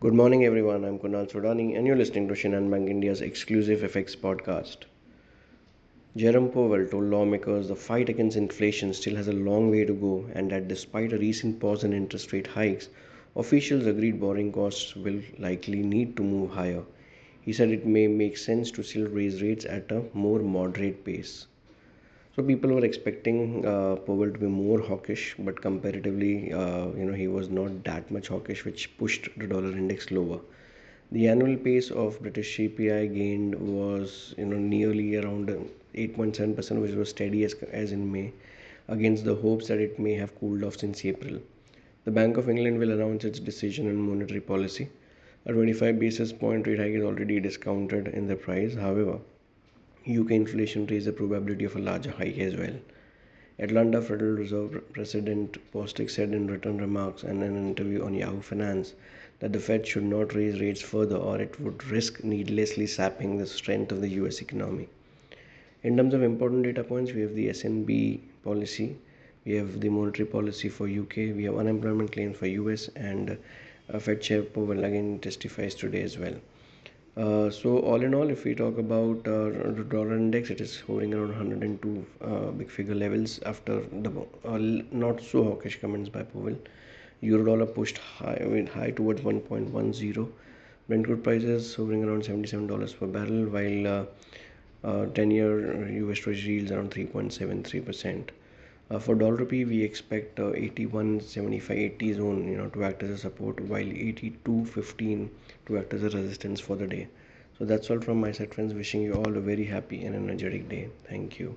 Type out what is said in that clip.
Good morning, everyone. I'm Kunal Sodani, and you're listening to Shinhan Bank India's exclusive FX podcast. Jerome Powell told lawmakers the fight against inflation still has a long way to go, and that despite a recent pause in interest rate hikes, officials agreed borrowing costs will likely need to move higher. He said it may make sense to still raise rates at a more moderate pace. So people were expecting uh, Powell to be more hawkish, but comparatively, uh, you know, he was not that much hawkish, which pushed the dollar index lower. The annual pace of British CPI gained was, you know, nearly around 8.7%, which was steady as, as in May, against the hopes that it may have cooled off since April. The Bank of England will announce its decision on monetary policy. A 25 basis point rate hike is already discounted in the price. However, UK inflation raised the probability of a larger hike as well. Atlanta Federal Reserve President Bostic said in written remarks and an interview on Yahoo Finance that the Fed should not raise rates further or it would risk needlessly sapping the strength of the US economy. In terms of important data points, we have the SNB policy, we have the monetary policy for UK, we have unemployment claims for US, and uh, Fed Chair Powell again testifies today as well. Uh, so all in all, if we talk about uh, dollar index, it is hovering around 102 uh, big figure levels after the uh, not so hawkish comments by Powell. Euro dollar pushed high, I mean, high towards 1.10. Brent crude prices hovering around $77 per barrel, while 10-year US Treasury yields around 3.73 percent. Uh, for dollar rupee, we expect uh, 81 75 80 zone you know to act as a support while 82 15 to act as a resistance for the day. So that's all from my side friends. Wishing you all a very happy and energetic day. Thank you